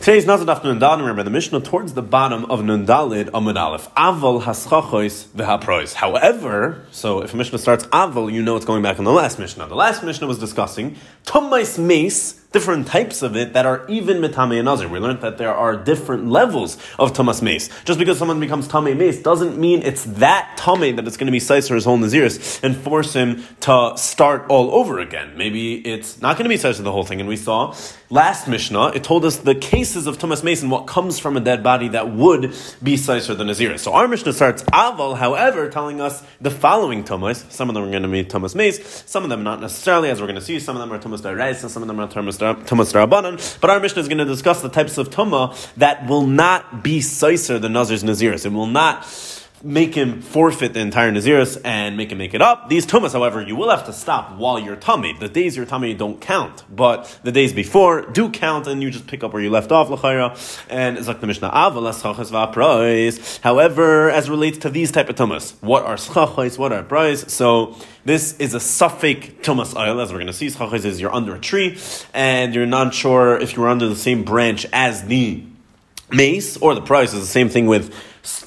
Today's Nazir Daf Nun Dalid, remember the Mishnah towards the bottom of Nundalid Amud Aleph. Aval haschachois v'haprois. However, so if a Mishnah starts Aval, you know it's going back on the last Mishnah. The last Mishnah was discussing Tumais Mace, different types of it that are even mitame and nazir. We learned that there are different levels of tamas mace. Just because someone becomes tame mace doesn't mean it's that tame that it's going to be sizer his whole naziris and force him to start all over again. Maybe it's not going to be sizer the whole thing. And we saw last Mishnah, it told us the cases of tamas mace and what comes from a dead body that would be sizer the naziris. So our Mishnah starts aval, however, telling us the following tamas. Some of them are going to be tamas mace, some of them not necessarily, as we're going to see. Some of them are tamas and some of them are tamas tumas. But our Mishnah is going to discuss the types of tuma that will not be seiser the nazir's naziris. It will not make him forfeit the entire Naziris and make him make it up. These tumas, however, you will have to stop while you're tummy. The days you're tummy don't count, but the days before do count, and you just pick up where you left off, l'chayra. And like the Mishnah However, as relates to these type of tumas, what are schachos, what are price? So this is a suffix tumas oil, as we're going to see. Schachos is you're under a tree, and you're not sure if you're under the same branch as the mace, or the price is the same thing with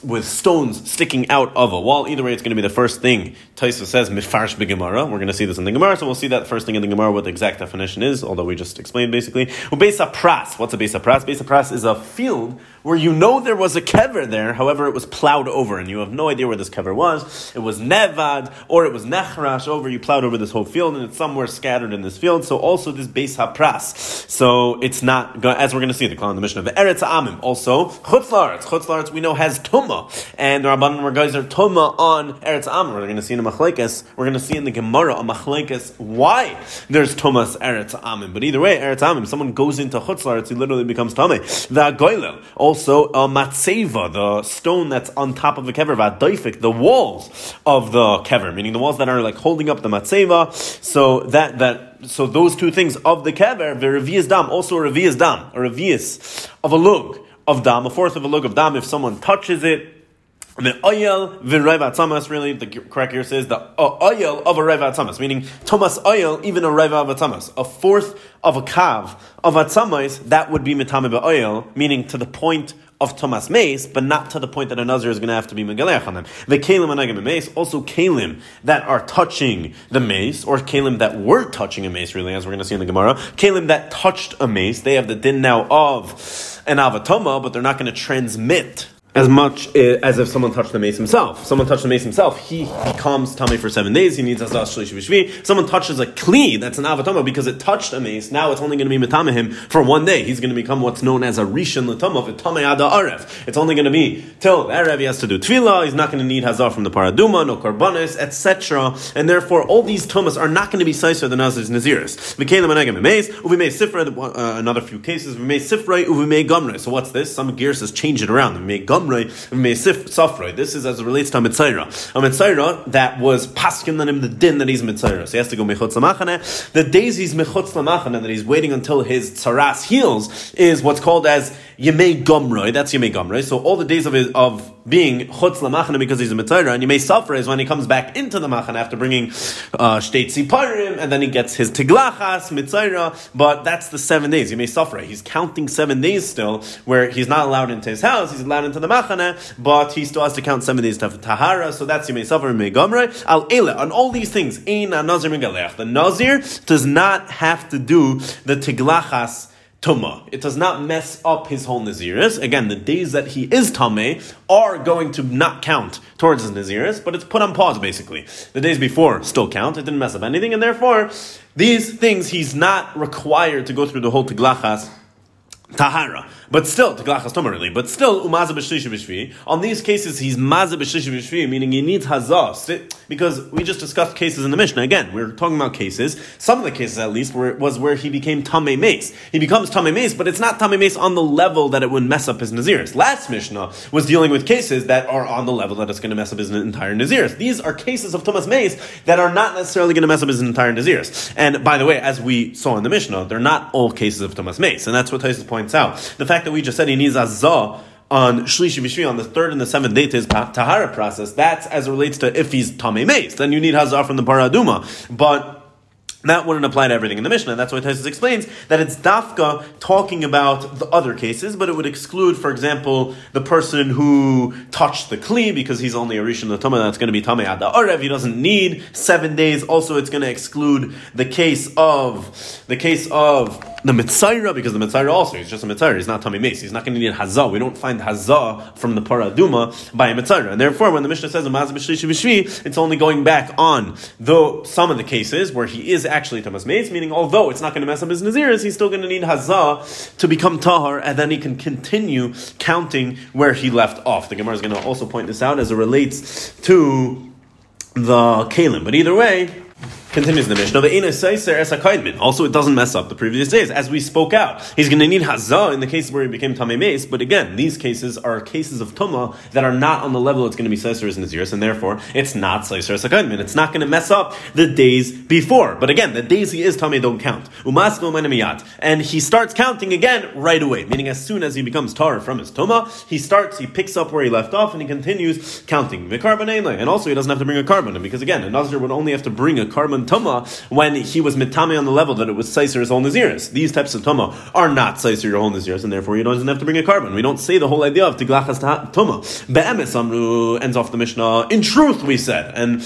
with stones sticking out of a wall. Either way, it's going to be the first thing Taisa says mifarsh begemara. We're going to see this in the Gemara, so we'll see that first thing in the Gemara what the exact definition is. Although we just explained basically. Ubesa pras. What's a besa pras? Besa pras is a field where you know there was a kever there. However, it was plowed over, and you have no idea where this kever was. It was nevad or it was nechrash over. You plowed over this whole field, and it's somewhere scattered in this field. So also this besa pras. So it's not as we're going to see the in the mission of the Eretz Amim. Also chutzlaretz. Chutzlaretz we know has tuma, and the Rabbanim were guys are tuma on Eretz Amim. We're going to see in the machlekes. We're going to see in the Gemara a machlekes why there's tumas Eretz Amim. But either way, Eretz Amim, someone goes into chutzlaretz, he literally becomes tame. The goylel also a matzeva, the stone that's on top of the kever, vadoifik, the walls of the kever, meaning the walls that are like holding up the matzeva. So that that so those two things of the kever, the revius dam, also a revius dam, a revius of a lug of dam, a fourth of a lug of dam, if someone touches it, the oil v'reva tzamas, really, the correct here says the oil of a reva tzamas, meaning Tumas oil, even a reva of a fourth of a kav of a that would be mitame oil, meaning to the point of Tumas mace, but not to the point that a nazir is going to have to be megalech on them. The kalim anagim mace, also kalim that are touching the mace, or kalim that were touching a mace, really, as we're going to see in the Gemara. Kalim that touched a mace, they have the din now of an avatoma, but they're not going to transmit as much as if someone touched the mace himself. Someone touched the mace himself, he becomes tummy for seven days. He needs asas shlishi b'shvi. Someone touches a kli, that's an avatama because it touched a mace. Now it's only going to be metame him for one day. He's going to become what's known as a rishon l'tama v'tame ada arev. It's only going to be till arev. He has to do tefillah. He's not going to need hazar from the paraduma, no korbanis, etc. And therefore, all these tumas are not going to be saiser the nazir's naziris. V'kelim anegam mace uvimei sifra. Uh, another few cases uvimei sifra uvimei gumre. So what's this? Some gears says change it around. Uvimei gumre this is as it relates to a. A Mitzayra that was paskin on him the din that he's Mitzayra. So he has to go Mechutz Lamachane. The days he's Mechutz Lamachane, that he's waiting until his Tzaras heals, is what's called as Yemei Gomroi. That's Yemei Gomroi. So all the days of his, of being chutz lamachana because he's a mitzayra, and Yemei suffer is when he comes back into the machana after bringing uh, shteit siparim, and then he gets his tiglachas mitzayra. But that's the seven days. Yemei suffer. He's counting seven days still, where he's not allowed into his house. He's allowed into the machana, but he still has to count seven days to tahara. So that's Yemei suffer and Gomroi. Al ele on all these things. Ein nazir The nazir does not have to do the tiglachas tuma. It does not mess up his whole naziris. Again, the days that he is tame are going to not count towards his naziris, but it's put on pause basically. The days before still count. It didn't mess up anything, and therefore these things he's not required to go through the whole tiglachas tahara. But still, Teglachas Tomer really, but still, Umaza B'Shlishi B'Shvi. On these cases, he's Maza B'Shlishi B'Shvi, meaning he needs Hazah. Because we just discussed cases in the Mishnah. Again, we are talking about cases, some of the cases at least, was where he became Tameh Mace. He becomes Tameh Mace, but it's not Tameh Mace on the level that it would mess up his Naziris. Last Mishnah was dealing with cases that are on the level that it's going to mess up his entire Naziris. These are cases of Tumas Mace that are not necessarily going to mess up his entire Naziris. And by the way, as we saw in the Mishnah, they're not all cases of Tumas Mace. And that's what Tysus points out. The fact that we just said he needs azah on Shlishi Vishvi on the third and the seventh day to his Tahara process, that's as it relates to if he's Tame Mace. Then you need Hazah from the Paraduma. But that wouldn't apply to everything in the Mishnah. That's why Taisus explains that it's dafka talking about the other cases, but it would exclude, for example, the person who touched the kli because he's only a rishon tama. That's going to be tamei ad arev. He doesn't need seven days. Also, it's going to exclude the case of the case of the Mitzaira, because the Mitzaira also, he's just a Mitzaira, he's not Tommy Mace, he's not going to need Hazah. We don't find Hazah from the Paraduma by a Mitzaira. And therefore, when the Mishnah says it's only going back on though some of the cases where he is actually Tumas Mace, meaning although it's not going to mess up his Naziris, he's still going to need Hazah to become Tahar, and then he can continue counting where he left off. The Gemara is going to also point this out as it relates to the Kalim. But either way, Continues the Mishnah. Also, it doesn't mess up the previous days, as we spoke out. He's going to need hazah in the cases where he became tamei mace. But again, these cases are cases of tuma that are not on the level it's going to be seiser as naziris, and therefore it's not seiser as It's not going to mess up the days before. But again, the days he is tamei don't count. And he starts counting again right away, meaning as soon as he becomes tar from his tuma, he starts, he picks up where he left off, and he continues counting. The korban And also, he doesn't have to bring a korban because again, a nazir would only have to bring a korban tuma when he was mitame on the level that it was seiser his own naziris. These types of tuma are not seiser your own naziris, and therefore you don't even have to bring a korban. We don't say the whole idea of tiglachas tuma. Be'emes amru ends off the Mishnah. In truth, we said and.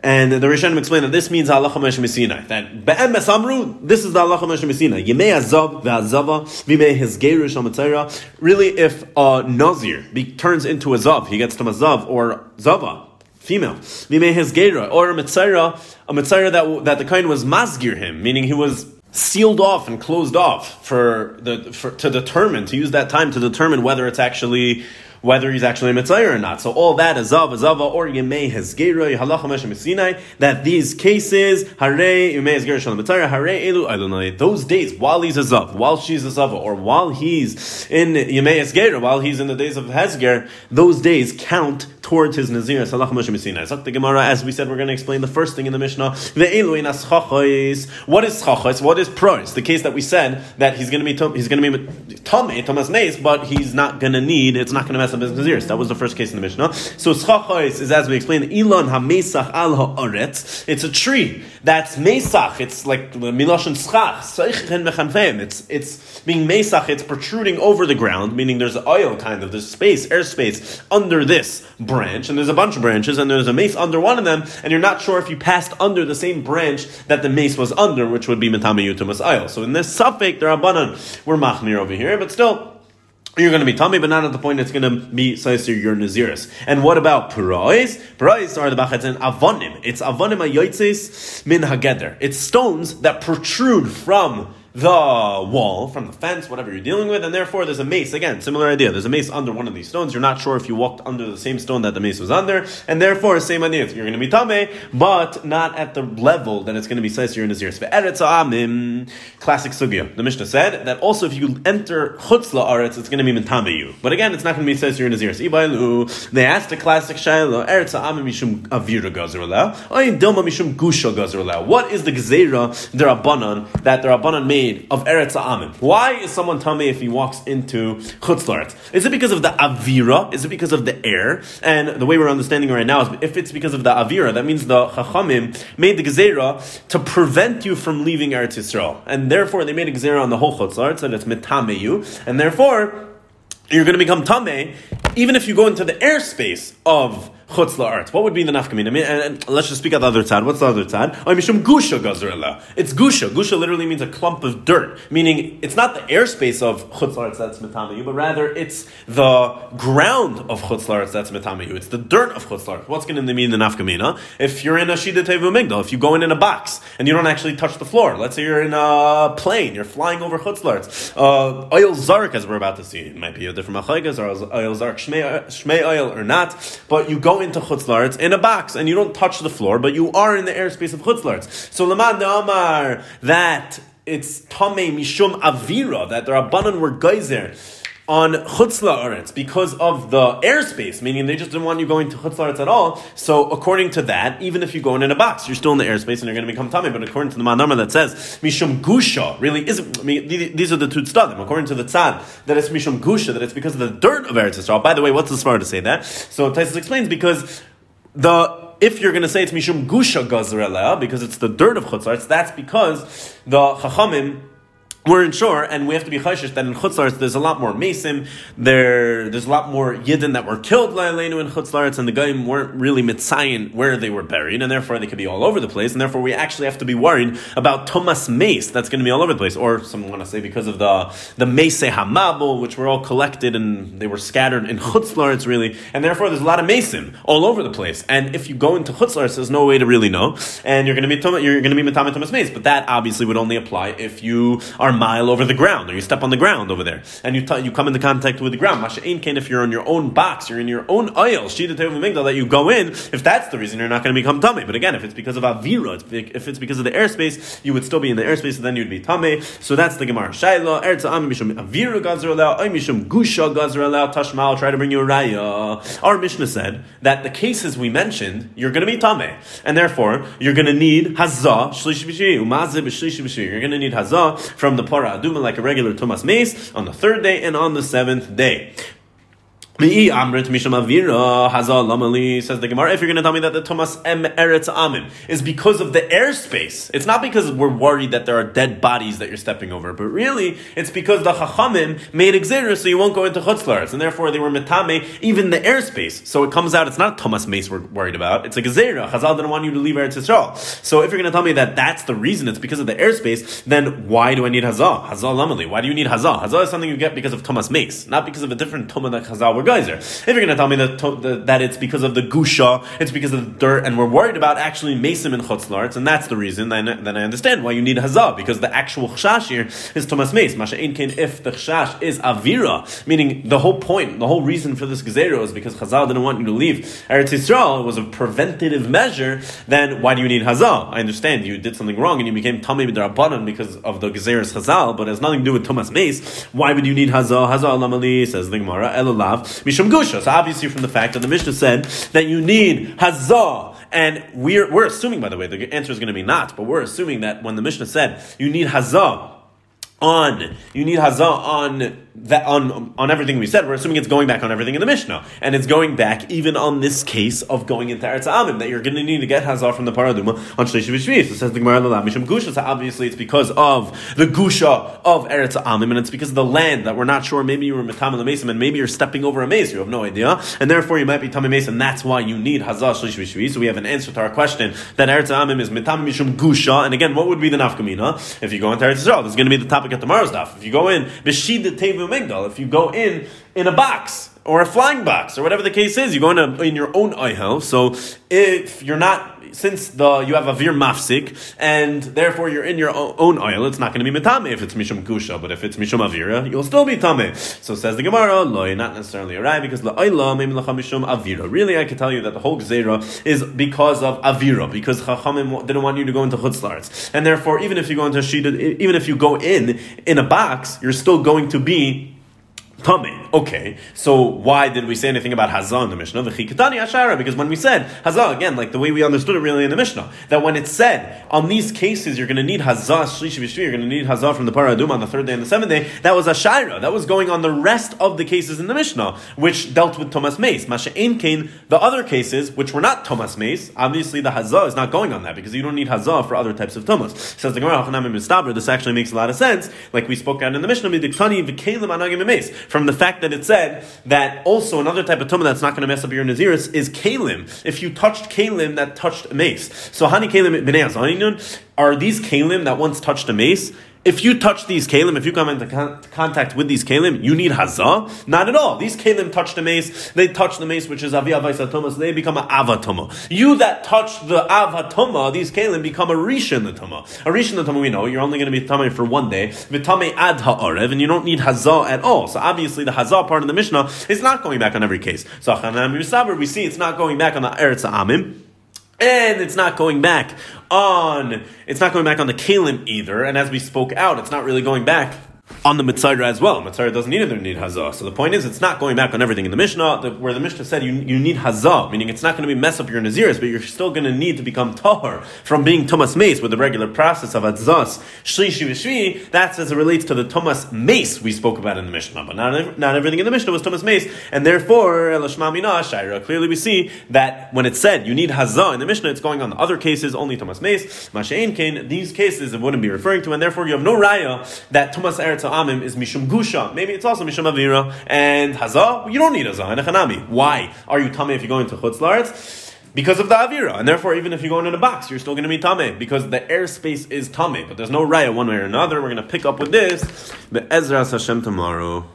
And the Rishonim explain that this means halacha Meshach That be'emes amru, this is the halacha Meshach Yemei azav ve'azava v'mei hezgerish amatzera. Really, if a nazir be, turns into a zav, he gets to a zav or zava, female. Vime his gera or a mitzayra, a mitzayra that that the kind was masgir him, meaning he was sealed off and closed off for the for, to determine to use that time to determine whether it's actually whether he's actually a mitzayra or not. So all that is zav, zava, or yemei hezgeroi halacha meshem that these cases hare yemei hezgeroi shalom mitzvah hare elu adonai. Those days while he's a zav, while she's a zava, or while he's in yemei hezgeroi, while he's in the days of hezger, those days count towards his nazir. Halacha meshem mesina. the Gemara, as we said, we're going to explain the first thing in the Mishnah. Ve'elu inas chachos. What is chachos? What is pros? The case that we said that he's going to be he's going to be tummy Tumas Mace, but he's not going to need. It's not going to That was the first case in the Mishnah. So schachos is as we explained, Elon hamesach al haaretz. It's a tree that's mesach. It's like miloshin schach. It's it's being mesach. It's protruding over the ground, meaning there's oil kind of there's space, airspace under this branch, and there's a bunch of branches, and there's a mace under one of them, and you're not sure if you passed under the same branch that the mace was under, which would be metame yutumas oil. So in this suffix, there are banan. We're machmir over here, but still you're going to be tummy, but not at the point it's going to be Saisir your Naziris. And what about Purais? Purais are the Bachetzen Avonim. It's Avonim Ayoitzes Min Hageder. It's stones that protrude from the wall, from the fence, whatever you're dealing with, and therefore there's a mace. Again, similar idea. There's a mace under one of these stones. You're not sure if you walked under the same stone that the mace was under, and therefore, same idea. You're going to be tame, but not at the level that it's going to be says you're in Nazir. Classic sugya. The Mishnah said that also if you enter chutzla aretz, it's going to be mentame you. But again, it's not going to be says you're in Nazir. They asked the classic shayla, eretz ha'amim mishum avira gazerla, dilma mishum gusha gazerla. What is the gzera derabanan that the rabbanan made of Eretz Ha'amim. Why is someone tummy if he walks into Chutz Is it because of the Avira? Is it because of the air? And the way we're understanding right now is if it's because of the Avira, that means the Chachamim made the Gezerah to prevent you from leaving Eretz Yisrael. And therefore, they made a Gezerah on the whole Chutz La'aretz, that it's Metameyu. And therefore, you're going to become Tameh even if you go into the airspace of chutz la'aretz. What would be the nafkamina? I mean, and, and, let's just speak out the other side. What's the other side? Oh, mishum gusha gazrela. It's gusha. Gusha literally means a clump of dirt, meaning it's not the airspace of chutz la'aretz that's metamayu, but rather it's the ground of chutz la'aretz that's metamayu. It's the dirt of chutz la'aretz. What's going to mean the nafkamina? If you're in a shida tevu migdal, if you go in in a box and you don't actually touch the floor, let's say you're in a plane, you're flying over chutz la'aretz, uh, oil zark, as we're about to see, it might be a different machagas or oil zark shmei oil or not, but you go into Chutz in a box and you don't touch the floor, but you are in the airspace of Chutz So Lamad Amar that it's Tame Mishum Avira, that the Rabbanan were geyser on chutzla aretz because of the airspace, meaning they just didn't want you going to chutzla aretz at all. So according to that, even if you go in in a box, you're still in the airspace and you're going to become tummy. But according to the manama that says mishum gusha, really isn't. I mean, these are the two tzadim. According to the tzad, that it's mishum gusha, that it's because of the dirt of Eretz Yisrael. By the way, what's the smart to say that? So Taisus explains because the if you're going to say it's mishum gusha gazrela because it's the dirt of chutzlaretz, that's because the chachamim we're sure, and we have to be chayshish that in Chutzlaritz there's a lot more Masim, there there's a lot more Yidden that were killed Lailenu in Chutzlaritz, and the Goyim weren't really mitzayin where they were buried, and therefore they could be all over the place, and therefore we actually have to be worried about Tumas Mace that's going to be all over the place, or some want to say because of the the Mace Hamabel, which were all collected and they were scattered in Chutzlaritz really, and therefore there's a lot of Masim all over the place, and if you go into Chutzlaritz, there's no way to really know, and you're going to be you're going to be Tumas Mace, but that obviously would only apply if you are mile over the ground, or you step on the ground over there, and you t- you come into contact with the ground. Masha'in kain if you're on your own box, you're in your own oil, shida migdal that you go in. If that's the reason, you're not going to become tummy. But again, if it's because of avira, if it's because of the airspace, you would still be in the airspace, and then you'd be tummy. So that's the gemara. Shaila eretz am mishum avira gazer allow, mishum gusha gazer allow. Tashmal try to bring you a raya. Our Mishnah said that the cases we mentioned, you're going to be tummy, and therefore you're going to need hazah shlish b'shiri, You're going to need hazah from the para aduma like a regular Tumas mace on the third day and on the seventh day. Says the Gemara, if you're going to tell me that the Tumas M Eretz Amim is because of the airspace, it's not because we're worried that there are dead bodies that you're stepping over, but really it's because the Chachamim made Exeter so you won't go into Chutzlars, and therefore they were Metame, even the airspace. So it comes out, it's not Tumas Mace we're worried about, it's a Gezerah. Chazal didn't want you to leave Eretz Yisrael. So if you're going to tell me that that's the reason, it's because of the airspace, then why do I need Hazah? Hazah Lamali. Why do you need Hazah? Hazah is something you get because of Tumas Mace, not because of a different Tumah that Chazal were geyser. If you're going to tell me that, that it's because of the gusha, it's because of the dirt, and we're worried about actually mason and chutzlarts, and that's the reason, then, then I understand why you need hazah, because the actual chashash here is Tumas Mace. Masha Einkin, if the chashash is avira, meaning the whole point, the whole reason for this gezerah is because Chazal didn't want you to leave Eretz Yisrael, was a preventative measure, then why do you need hazah? I understand you did something wrong and you became tamei b'darabanan because of the gezerah's Chazal, but it has nothing to do with Tumas Mace. Why would you need hazah? Hazah alamali, says the Gemara, elalav, mishum gusha. So obviously from the fact that the Mishnah said that you need hazah, and we're, we're assuming, by the way, the answer is going to be not, but we're assuming that when the Mishnah said you need hazah on, you need hazah on that on on everything we said, we're assuming it's going back on everything in the Mishnah, and it's going back even on this case of going into Eretz Amim that you're going to need to get Hazar from the Paraduma on Shlishi V'Shvi. So says the Gemara Mishum Gusha. So obviously it's because of the Gusha of Eretz Amim, and it's because of the land that we're not sure. Maybe you were Metam Mason, and maybe you're stepping over a maze. You have no idea, and therefore you might be Tamim Mason. That's why you need Hazar Shlishi V'Shvi. So we have an answer to our question that Eretz Amim is Metam Mishum Gusha. And again, what would be the nafkamina if you go into Eretz Yisrael? This is going to be the topic of tomorrow's daf. If you go in B'Shid Tevu Migdal, if you go in in a box or a flying box or whatever the case is. You go in, a, in your own ihel. So if you're not since the you have a vir mafsik and therefore you're in your own oil, it's not going to be metame if it's mishum kusha, but if it's mishum avira, you'll still be tame. So says the Gemara, loy, not necessarily a right because la'oila mishum avira. Really, I can tell you that the whole gzera is because of avira because chachamim didn't want you to go into chutzlarts, and therefore even if you go into even if you go in in a box, you're still going to be Tummy. Okay, so why did we say anything about Hazah in the Mishnah? The Chikatani Ashara, because when we said Hazah, again, like the way we understood it really in the Mishnah, that when it said, on these cases, you're going to need Hazah, Shlishi Vishvi, you're going to need Hazah from the Paradum on the third day and the seventh day, that was Ashara. That was going on the rest of the cases in the Mishnah, which dealt with Tumas Mace. Masha Kain, the other cases, which were not Tumas Mace, obviously the Hazah is not going on that, because you don't need Hazah for other types of Tumas. Says the Gemara, this actually makes a lot of sense, like we spoke out in the Mishnah, from the fact that it said that also another type of tumah that's not going to mess up your naziris is kalim. If you touched kalim that touched a mace, so hani kalim b'nei are these kalim that once touched a mace? If you touch these kalim, if you come into con- contact with these kalim, you need hazah? Not at all. These kalim touch the mace, they touch the mace, which is avi avaisatoma, they become an avatoma. You that touch the avatoma, these kalim become a rishon the tuma. A rishon the tuma, we know, you're only going to be tamei for one day, vitame ad ha'arev, and you don't need hazah at all. So obviously the hazah part of the Mishnah is not going back on every case. So we see it's not going back on the eretz amim. And it's not going back on, it's not going back on the kalim either. And as we spoke out, it's not really going back on the Mitzayra as well. Mitzayra doesn't either need Hazah. So the point is, it's not going back on everything in the Mishnah, the, where the Mishnah said you, you need Hazah, meaning it's not going to be mess up your Naziris, but you're still going to need to become Tahar from being Tumas Mace with the regular process of Adzas, Shli Shvi That's as it relates to the Tumas Mace we spoke about in the Mishnah. But not, not everything in the Mishnah was Tumas Mace, and therefore, Shaira, clearly we see that when it said you need Hazah in the Mishnah, it's going on the other cases, only Tumas Mace. Mashain Kain, these cases it wouldn't be referring to, and therefore you have no raya that Tumas Eretz Amim is Mishum Gusha. Maybe it's also Mishum Avira. And Hazah, you don't need Hazah in Echanami. Why are you Tame if you go into Chutz? Because of the Avira. And therefore, even if you're going in a box, you're still going to be Tame. Because the airspace is Tame. But there's no raya one way or another. We're going to pick up with this. The Ezra Hashem tomorrow.